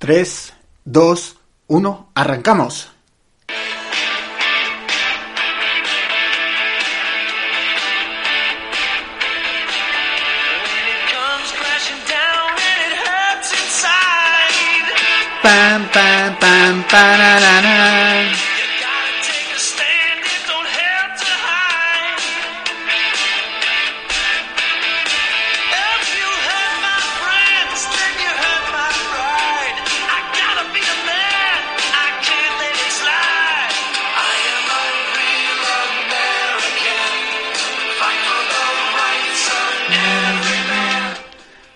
3, 2, 1, arrancamos. Pam, pam, pam,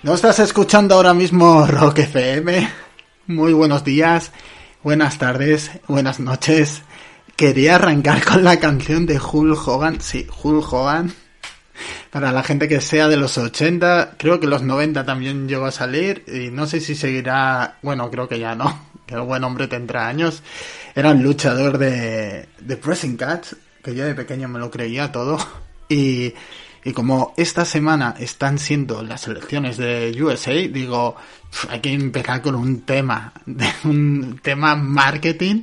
¿No estás escuchando ahora mismo Rock FM? Muy buenos días, buenas tardes, buenas noches. Quería arrancar con la canción de Hulk Hogan, sí, Hulk Hogan. Para la gente que sea de los 80, creo que los 90 también llegó a salir y no sé si seguirá, bueno, creo que ya no, que el buen hombre tendrá años. Era un luchador de, de Pressing Cats, que yo de pequeño me lo creía todo. Y y como esta semana están siendo las elecciones de USA, digo, hay que empezar con un tema, un tema marketing.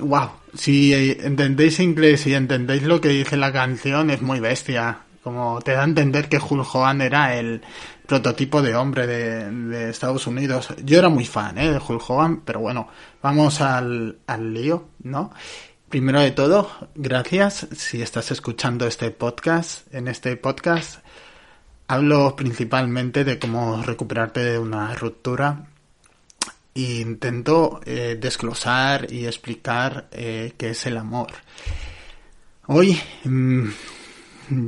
wow, si entendéis inglés y entendéis lo que dice la canción, es muy bestia. Como te da a entender que Hulk Hogan era el prototipo de hombre de, de Estados Unidos. Yo era muy fan ¿eh? de Hulk Hogan, pero bueno, vamos al, al lío, ¿no? Primero de todo, gracias si estás escuchando este podcast. En este podcast hablo principalmente de cómo recuperarte de una ruptura e intento eh, desglosar y explicar eh, qué es el amor. Hoy mm,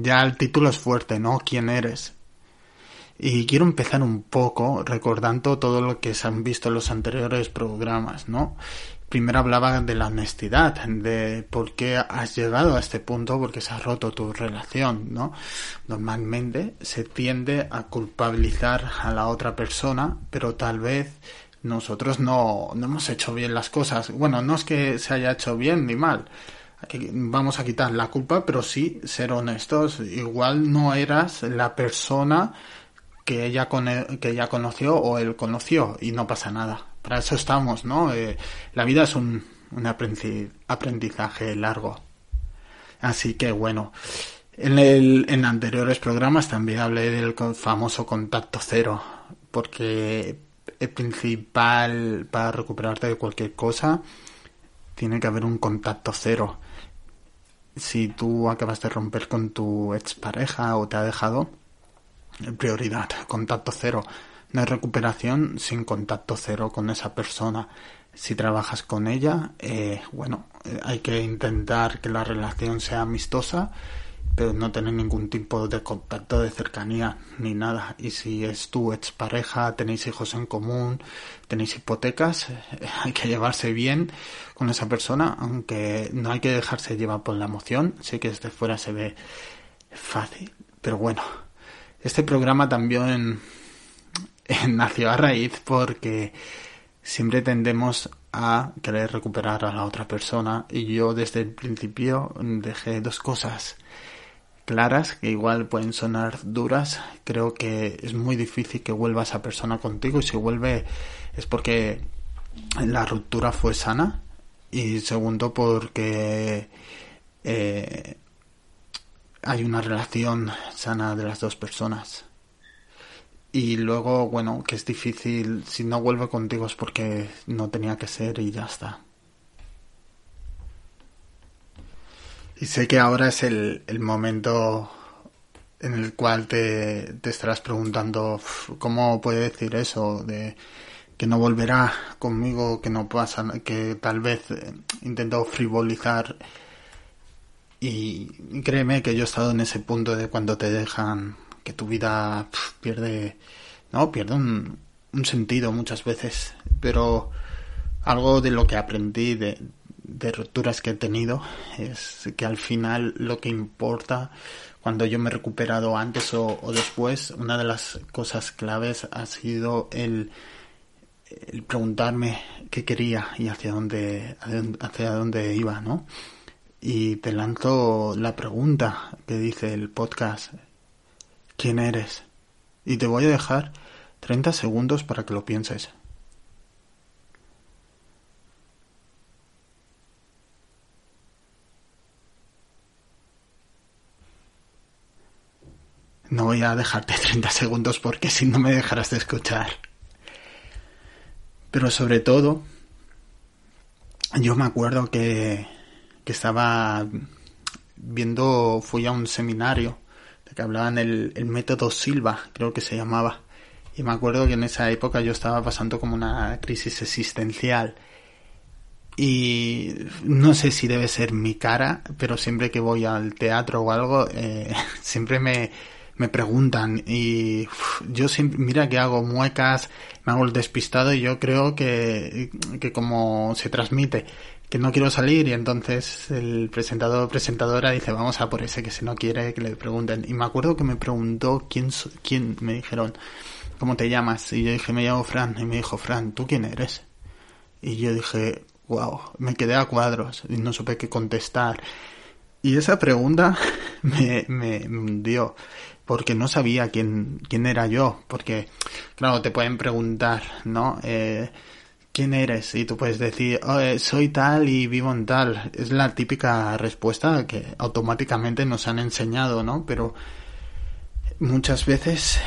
ya el título es fuerte, ¿no? ¿Quién eres? Y quiero empezar un poco recordando todo lo que se han visto en los anteriores programas, ¿no? primero hablaba de la honestidad, de por qué has llegado a este punto, porque se ha roto tu relación, ¿no? Normalmente se tiende a culpabilizar a la otra persona, pero tal vez nosotros no, no hemos hecho bien las cosas. Bueno, no es que se haya hecho bien ni mal. Vamos a quitar la culpa, pero sí ser honestos. Igual no eras la persona que ella, que ella conoció o él conoció y no pasa nada para eso estamos, ¿no? Eh, la vida es un, un aprendizaje largo. Así que bueno, en, el, en anteriores programas también hablé del famoso contacto cero, porque el principal para recuperarte de cualquier cosa tiene que haber un contacto cero. Si tú acabas de romper con tu expareja o te ha dejado, prioridad, contacto cero. No hay recuperación sin contacto cero con esa persona. Si trabajas con ella, eh, bueno, eh, hay que intentar que la relación sea amistosa, pero no tener ningún tipo de contacto de cercanía ni nada. Y si es tu expareja, tenéis hijos en común, tenéis hipotecas, hay que llevarse bien con esa persona, aunque no hay que dejarse llevar por la emoción. Sé que desde fuera se ve fácil, pero bueno. Este programa también nació a raíz porque siempre tendemos a querer recuperar a la otra persona y yo desde el principio dejé dos cosas claras que igual pueden sonar duras. Creo que es muy difícil que vuelva esa persona contigo y si vuelve es porque la ruptura fue sana y segundo porque eh, hay una relación sana de las dos personas. Y luego, bueno, que es difícil, si no vuelve contigo es porque no tenía que ser y ya está. Y sé que ahora es el, el momento en el cual te, te estarás preguntando cómo puede decir eso de que no volverá conmigo, que no pasa, que tal vez eh, intentó frivolizar y créeme que yo he estado en ese punto de cuando te dejan que tu vida pierde, no, pierde un, sentido muchas veces, pero algo de lo que aprendí de, de rupturas que he tenido es que al final lo que importa cuando yo me he recuperado antes o, después, una de las cosas claves ha sido el, el preguntarme qué quería y hacia dónde, hacia dónde iba, ¿no? y te lanzo la pregunta que dice el podcast, ¿quién eres? Y te voy a dejar 30 segundos para que lo pienses. No voy a dejarte 30 segundos porque si no me dejarás de escuchar. Pero sobre todo, yo me acuerdo que que estaba viendo, fui a un seminario de que hablaban el, el método Silva, creo que se llamaba. Y me acuerdo que en esa época yo estaba pasando como una crisis existencial. Y no sé si debe ser mi cara, pero siempre que voy al teatro o algo, eh, siempre me, me preguntan y yo siempre, mira que hago muecas, me hago el despistado y yo creo que, que como se transmite que no quiero salir y entonces el presentador presentadora dice vamos a por ese que si no quiere que le pregunten y me acuerdo que me preguntó quién quién me dijeron cómo te llamas y yo dije me llamo Fran y me dijo Fran tú quién eres y yo dije wow me quedé a cuadros y no supe qué contestar y esa pregunta me, me, me hundió porque no sabía quién, quién era yo, porque, claro, te pueden preguntar, ¿no? Eh, ¿Quién eres? Y tú puedes decir, soy tal y vivo en tal. Es la típica respuesta que automáticamente nos han enseñado, ¿no? Pero muchas veces, eh,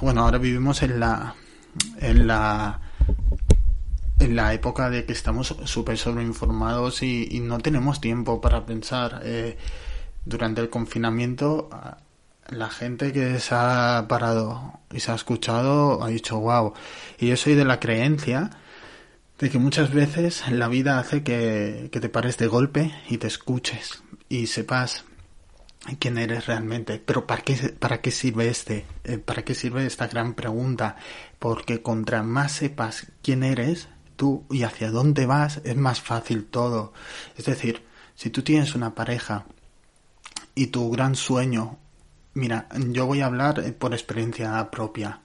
bueno, ahora vivimos en la, en la, en la época de que estamos súper sobreinformados y, y, no tenemos tiempo para pensar. Eh, durante el confinamiento la gente que se ha parado y se ha escuchado ha dicho wow. Y yo soy de la creencia de que muchas veces la vida hace que, que te pares de golpe y te escuches y sepas quién eres realmente. Pero ¿para qué, para qué sirve este? Eh, ¿Para qué sirve esta gran pregunta? Porque contra más sepas quién eres tú y hacia dónde vas, es más fácil todo. Es decir, si tú tienes una pareja y tu gran sueño Mira, yo voy a hablar eh, por experiencia propia,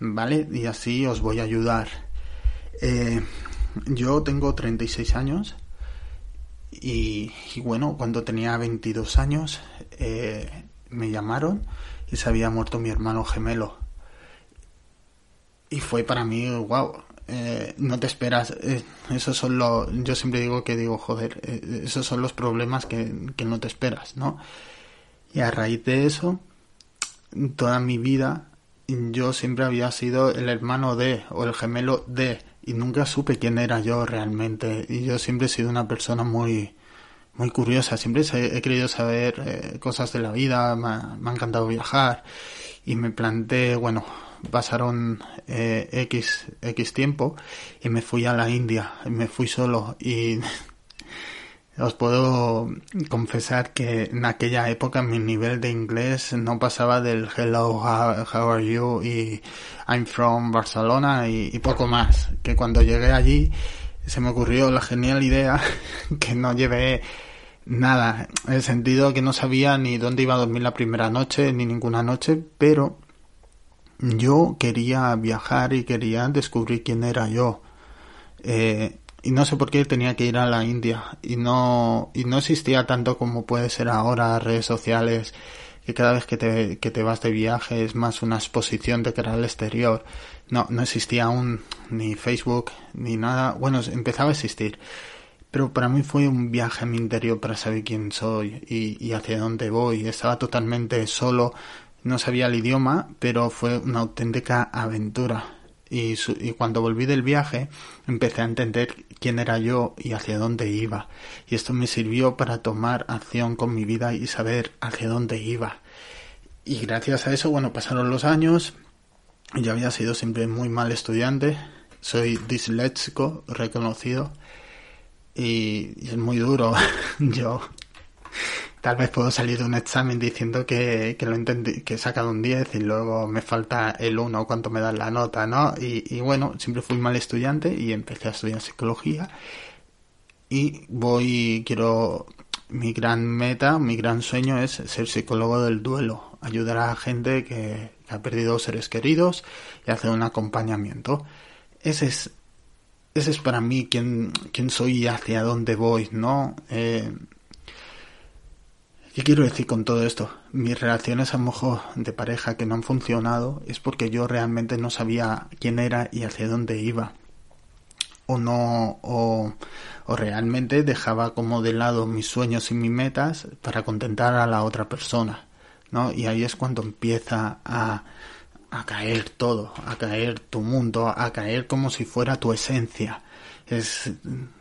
¿vale? Y así os voy a ayudar. Eh, yo tengo 36 años y, bueno, cuando tenía 22 años eh, me llamaron y se había muerto mi hermano gemelo. Y fue para mí, wow, eh, no te esperas. Eh, esos son los. Yo siempre digo que digo, joder, eh, esos son los problemas que, que no te esperas, ¿no? Y a raíz de eso, toda mi vida yo siempre había sido el hermano de o el gemelo de y nunca supe quién era yo realmente. Y yo siempre he sido una persona muy muy curiosa. Siempre he querido saber eh, cosas de la vida. Me ha, me ha, encantado viajar. Y me planté bueno pasaron eh, x x tiempo y me fui a la India. Me fui solo. Y os puedo confesar que en aquella época mi nivel de inglés no pasaba del hello, how, are you y I'm from Barcelona y, poco más. Que cuando llegué allí se me ocurrió la genial idea que no llevé nada, en el sentido que no sabía ni dónde iba a dormir la primera noche ni ninguna noche, pero yo quería viajar y quería descubrir quién era yo. Eh, y no sé por qué tenía que ir a la India. Y no y no existía tanto como puede ser ahora redes sociales que cada vez que te, que te vas de viaje es más una exposición de cara al exterior. No no existía aún ni Facebook ni nada. Bueno empezaba a existir pero para mí fue un viaje a mi interior para saber quién soy y, y hacia dónde voy. Estaba totalmente solo no sabía el idioma pero fue una auténtica aventura y, su, y, cuando volví del viaje empecé a entender quién era yo y hacia dónde iba. Y esto me sirvió para tomar acción con mi vida y saber hacia dónde iba. Y gracias a eso, bueno, pasaron los años. Yo había sido siempre muy mal estudiante. Soy disléxico, reconocido. Y, y es muy duro. yo tal vez puedo salir de un examen diciendo que, que lo entendí, que he sacado un 10 y luego me falta el 1 cuánto me dan la nota, ¿no? Y, bueno, siempre fui mal estudiante y empecé a estudiar psicología y voy, quiero, mi gran meta, mi gran sueño es ser psicólogo del duelo, ayudar a gente que, que ha perdido seres queridos y hacer un acompañamiento. Ese es, ese es para mí quién, quién soy y hacia dónde voy, ¿no? Eh, ¿Qué quiero decir con todo esto? Mis relaciones a mejor de pareja que no han funcionado es porque yo realmente no sabía quién era y hacia dónde iba. O no, o, o realmente dejaba como de lado mis sueños y mis metas para contentar a la otra persona. ¿no? Y ahí es cuando empieza a, a caer todo, a caer tu mundo, a caer como si fuera tu esencia. Es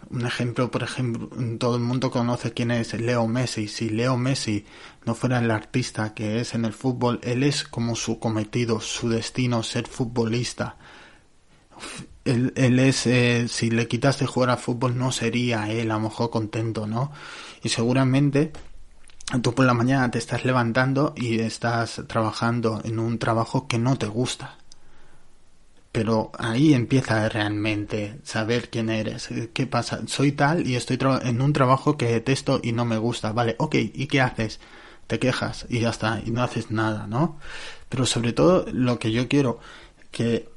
un ejemplo, por ejemplo, todo el mundo conoce quién es Leo Messi. Si Leo Messi no fuera el artista que es en el fútbol, él es como su cometido, su destino, ser futbolista. Él, él es, eh, si le quitas de jugar al fútbol, no sería él a lo mejor contento, ¿no? Y seguramente tú por la mañana te estás levantando y estás trabajando en un trabajo que no te gusta. Pero ahí empieza realmente saber quién eres. ¿Qué pasa? Soy tal y estoy en un trabajo que detesto y no me gusta. Vale, ok, ¿y qué haces? Te quejas y ya está, y no haces nada, ¿no? Pero sobre todo lo que yo quiero que,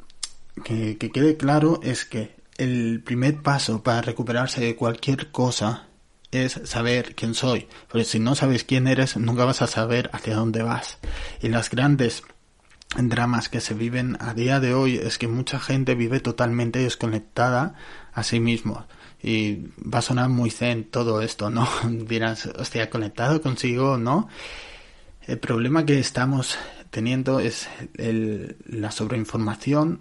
que, que quede claro es que el primer paso para recuperarse de cualquier cosa es saber quién soy. Porque si no sabes quién eres, nunca vas a saber hacia dónde vas. Y las grandes dramas que se viven a día de hoy es que mucha gente vive totalmente desconectada a sí mismo. Y va a sonar muy zen todo esto, ¿no? Dirás, hostia, conectado consigo, ¿no? El problema que estamos teniendo es el, la sobreinformación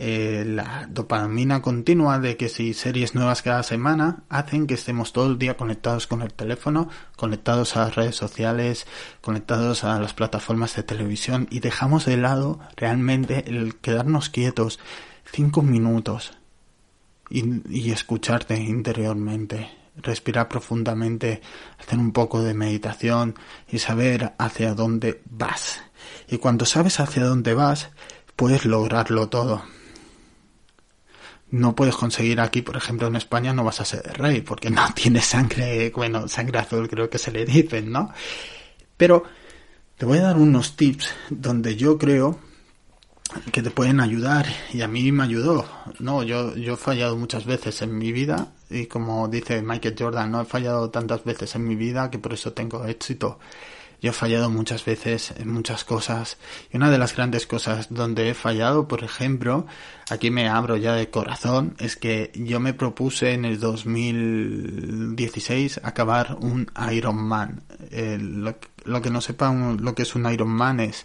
eh, la dopamina continua de que si series nuevas cada semana hacen que estemos todo el día conectados con el teléfono, conectados a las redes sociales, conectados a las plataformas de televisión y dejamos de lado realmente el quedarnos quietos cinco minutos y, y escucharte interiormente respirar profundamente, hacer un poco de meditación y saber hacia dónde vas. Y cuando sabes hacia dónde vas, puedes lograrlo todo no puedes conseguir aquí, por ejemplo, en España no vas a ser rey porque no tienes sangre, bueno, sangre azul creo que se le dicen, ¿no? Pero te voy a dar unos tips donde yo creo que te pueden ayudar y a mí me ayudó. No, yo, yo he fallado muchas veces en mi vida y como dice Michael Jordan, no he fallado tantas veces en mi vida que por eso tengo éxito. Yo he fallado muchas veces en muchas cosas y una de las grandes cosas donde he fallado, por ejemplo, aquí me abro ya de corazón, es que yo me propuse en el 2016 acabar un Ironman. Eh, lo, lo, que no sepan lo que es un Ironman es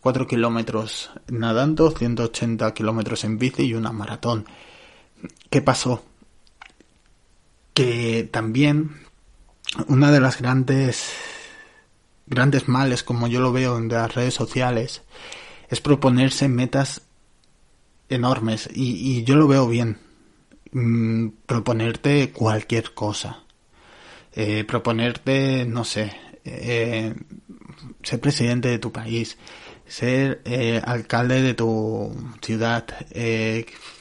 4 kilómetros nadando, 180 kilómetros en bici y una maratón. ¿Qué pasó? Que también una de las grandes grandes males, como yo lo veo en las redes sociales, es proponerse metas enormes y, yo lo veo bien. Mm, proponerte cualquier cosa. Eh, proponerte, no sé, eh, ser presidente de tu país, ser eh, alcalde de tu ciudad,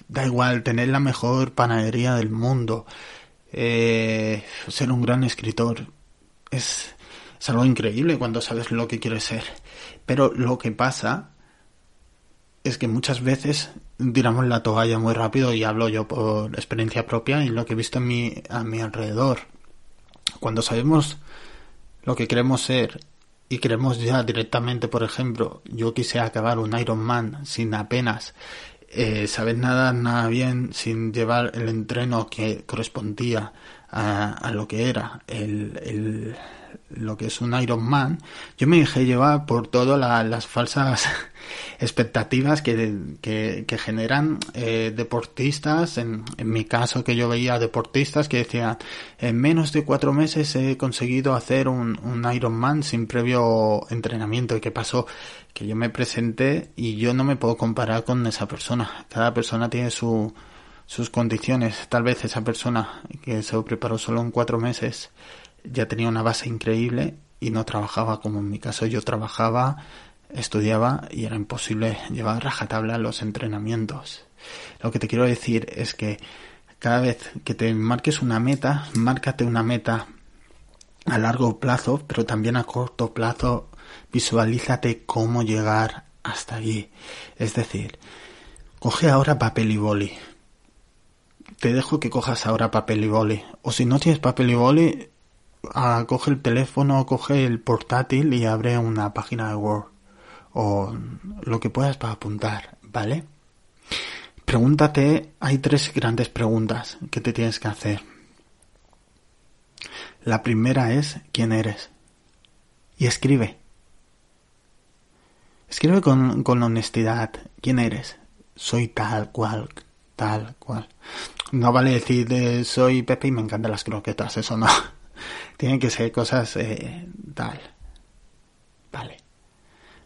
da igual, tener la mejor panadería del mundo, ser un gran escritor. Es, es algo increíble cuando sabes lo que quieres ser. Pero lo que pasa es que muchas veces tiramos la toalla muy rápido y hablo yo por experiencia propia y lo que he visto a mi, a mi alrededor. Cuando sabemos lo que queremos ser y queremos ya directamente, por ejemplo, yo quise acabar un Ironman sin apenas eh, saber nada, nada bien, sin llevar el entreno que correspondía a, lo que era el lo que es un Iron Man, yo me dejé llevar por todas las falsas expectativas que, generan eh, deportistas, en, mi caso que yo veía deportistas que decían, en menos de cuatro meses he conseguido hacer un, un Iron Man sin previo entrenamiento. ¿Y qué pasó? Que yo me presenté y yo no me puedo comparar con esa persona. Cada persona tiene su, sus condiciones. Tal vez esa persona que se preparó solo en cuatro meses ya tenía una base increíble y no trabajaba como en mi caso. Yo trabajaba, estudiaba y era imposible llevar rajatabla los entrenamientos. Lo que te quiero decir es que cada vez que te marques una meta, márcate una meta a largo plazo, pero también a corto plazo, visualízate cómo llegar hasta allí. Es decir, coge ahora papel y boli. Te dejo que cojas ahora papel y boli. O si no tienes papel y boli, ah, coge el teléfono, coge el portátil y abre una página de Word o lo que puedas para apuntar, ¿vale? Pregúntate, hay tres grandes preguntas que te tienes que hacer. La primera es ¿quién eres? Y escribe. Escribe con, con honestidad. ¿Quién eres? Soy tal cual, tal cual. No vale decir eh, soy Pepe y me encantan las croquetas, eso no. Tienen que ser cosas eh, tal. Vale.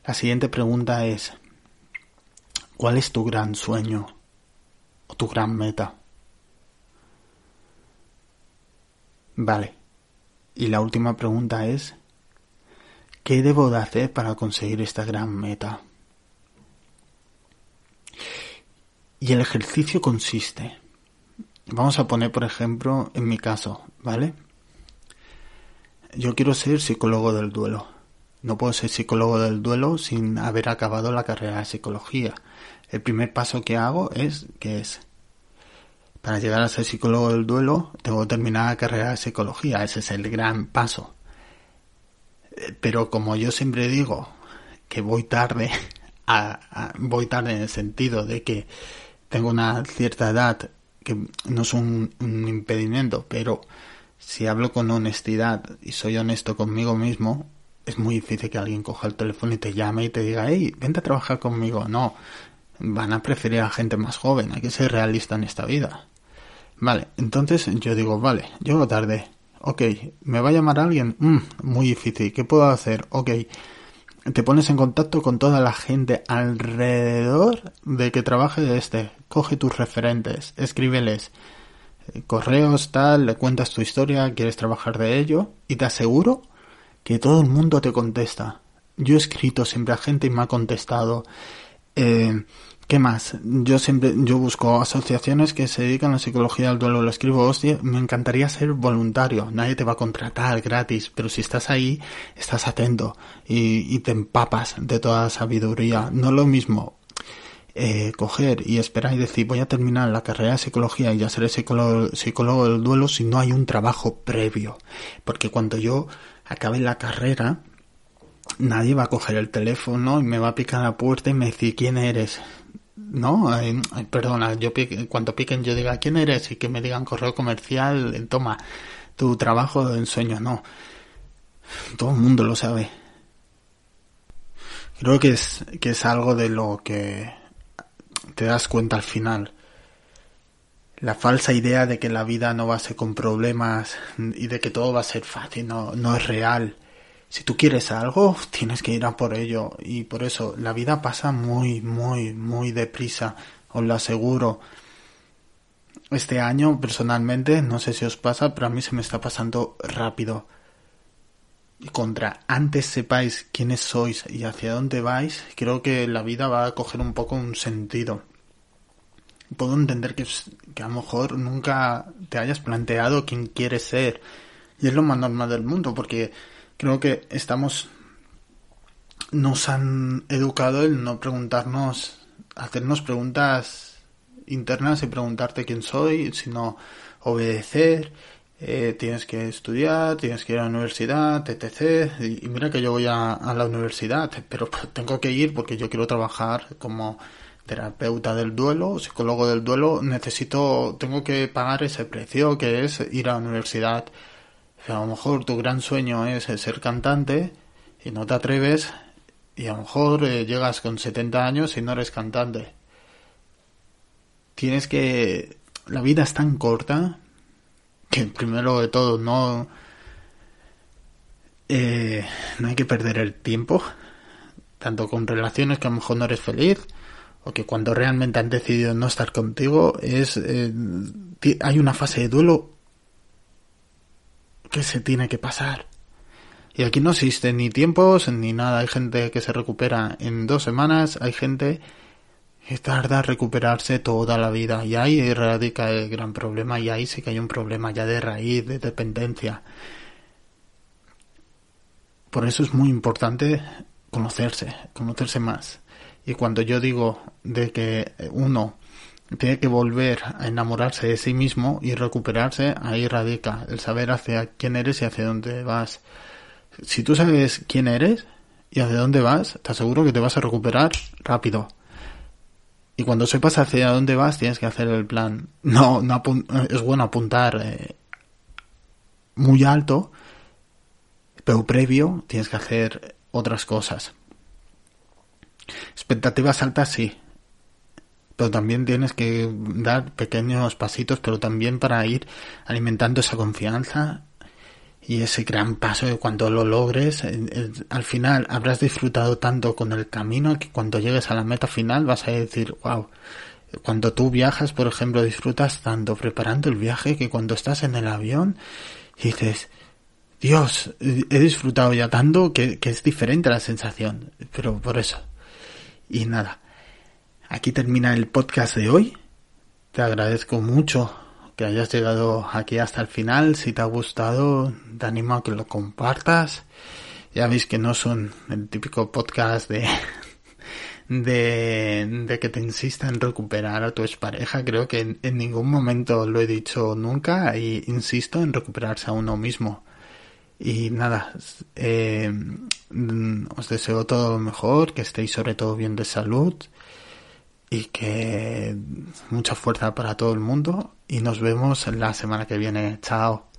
La siguiente pregunta es, ¿cuál es tu gran sueño o tu gran meta? Vale. Y la última pregunta es, ¿qué debo de hacer para conseguir esta gran meta? Y el ejercicio consiste, vamos a poner por ejemplo en mi caso, ¿vale? Yo quiero ser psicólogo del duelo. No puedo ser psicólogo del duelo sin haber acabado la carrera de psicología. El primer paso que hago es que es para llegar a ser psicólogo del duelo tengo que terminar la carrera de psicología. Ese es el gran paso. Eh, pero como yo siempre digo que voy tarde, voy tarde en el sentido de que tengo una cierta edad que no es un, un impedimento, pero si hablo con honestidad y soy honesto conmigo mismo, es muy difícil que alguien coja el teléfono y te llame y te diga, hey, vente a trabajar conmigo. No, van a preferir a gente más joven, hay que ser realista en esta vida. Vale, entonces yo digo, vale, llego tarde. Ok, ¿me va a llamar alguien? Mm, muy difícil, ¿qué puedo hacer? Ok, te pones en contacto con toda la gente alrededor de que trabaje de este. Coge tus referentes, escríbeles correos, tal, le cuentas tu historia, quieres trabajar de ello y te aseguro que todo el mundo te contesta. Yo he escrito siempre a gente y me ha contestado. Eh, ¿Qué más? Yo siempre, yo busco asociaciones que se dedican a la psicología del duelo. Lo escribo, hostia, me encantaría ser voluntario. Nadie te va a contratar gratis, pero si estás ahí, estás atento y, te empapas de toda sabiduría. No lo mismo eh, coger y esperar y decir voy a terminar la carrera de psicología y ya seré psicólogo, del duelo si no hay un trabajo previo. Porque cuando yo acabe la carrera, nadie va a coger el teléfono y me va a picar la puerta y me decir quién eres. No, perdona, yo cuando piquen yo diga quién eres y que me digan correo comercial, toma tu trabajo en sueño, no. Todo el mundo lo sabe. Creo que es, que es algo de lo que te das cuenta al final. La falsa idea de que la vida no va a ser con problemas y de que todo va a ser fácil no, no es real. Si tú quieres algo, tienes que ir a por ello. Y por eso la vida pasa muy, muy, muy deprisa. Os lo aseguro. Este año, personalmente, no sé si os pasa, pero a mí se me está pasando rápido. Contra antes sepáis quiénes sois y hacia dónde vais, creo que la vida va a coger un poco un sentido. Puedo entender que, que a lo mejor nunca te hayas planteado quién quieres ser. Y es lo más normal del mundo, porque creo que estamos nos han educado el no preguntarnos hacernos preguntas internas y preguntarte quién soy sino obedecer eh, tienes que estudiar tienes que ir a la universidad etc. Y, mira que yo voy a, la universidad pero tengo que ir porque yo quiero trabajar como terapeuta del duelo psicólogo del duelo. Necesito tengo que pagar ese precio que es ir a la universidad. A lo mejor tu gran sueño es ser cantante y no te atreves y a lo mejor eh, llegas con 70 años y no eres cantante. Tienes que... La vida es tan corta que primero de todo no... Eh, no hay que perder el tiempo, tanto con relaciones que a lo mejor no eres feliz, o que cuando realmente han decidido no estar contigo, es eh, hay una fase de duelo que se tiene que pasar. Y aquí no existen ni tiempos ni nada. Hay gente que se recupera en dos semanas, hay gente tarda recuperarse toda la vida. Y ahí radica el gran problema y ahí sí que hay un problema ya de raíz, de dependencia. Por eso es muy importante conocerse, conocerse más. Y cuando yo digo de que uno tiene que volver a enamorarse de sí mismo y recuperarse, ahí radica el saber hacia quién eres y hacia dónde vas. Si tú sabes quién eres y hacia dónde vas, te aseguro que te vas a recuperar rápido. Y cuando sepas hacia dónde vas, tienes que hacer el plan. No, no es bueno apuntar eh, muy alto, pero previo tienes que hacer otras cosas. Expectativas altas sí, pero también tienes que dar pequeños pasitos, pero también para ir alimentando esa confianza y ese gran paso de cuando lo logres, eh, eh, al final habrás disfrutado tanto con el camino que cuando llegues a la meta final vas a decir, wow, cuando tú viajas, por ejemplo, disfrutas tanto preparando el viaje que cuando estás en el avión dices, Dios, he disfrutado ya tanto que, que es diferente la sensación, pero por eso. Y nada, aquí termina el podcast de hoy. Te agradezco mucho que hayas llegado aquí hasta el final. Si te ha gustado, te animo a que lo compartas. Ya veis que no son el típico podcast de, de, de que te insista en recuperar a tu expareja. Creo que en, ningún momento lo he dicho nunca y insisto en recuperarse a uno mismo. Y nada, eh, os deseo todo lo mejor, que estéis sobre todo bien de salud y que mucha fuerza para todo el mundo y nos vemos la semana que viene. Chao.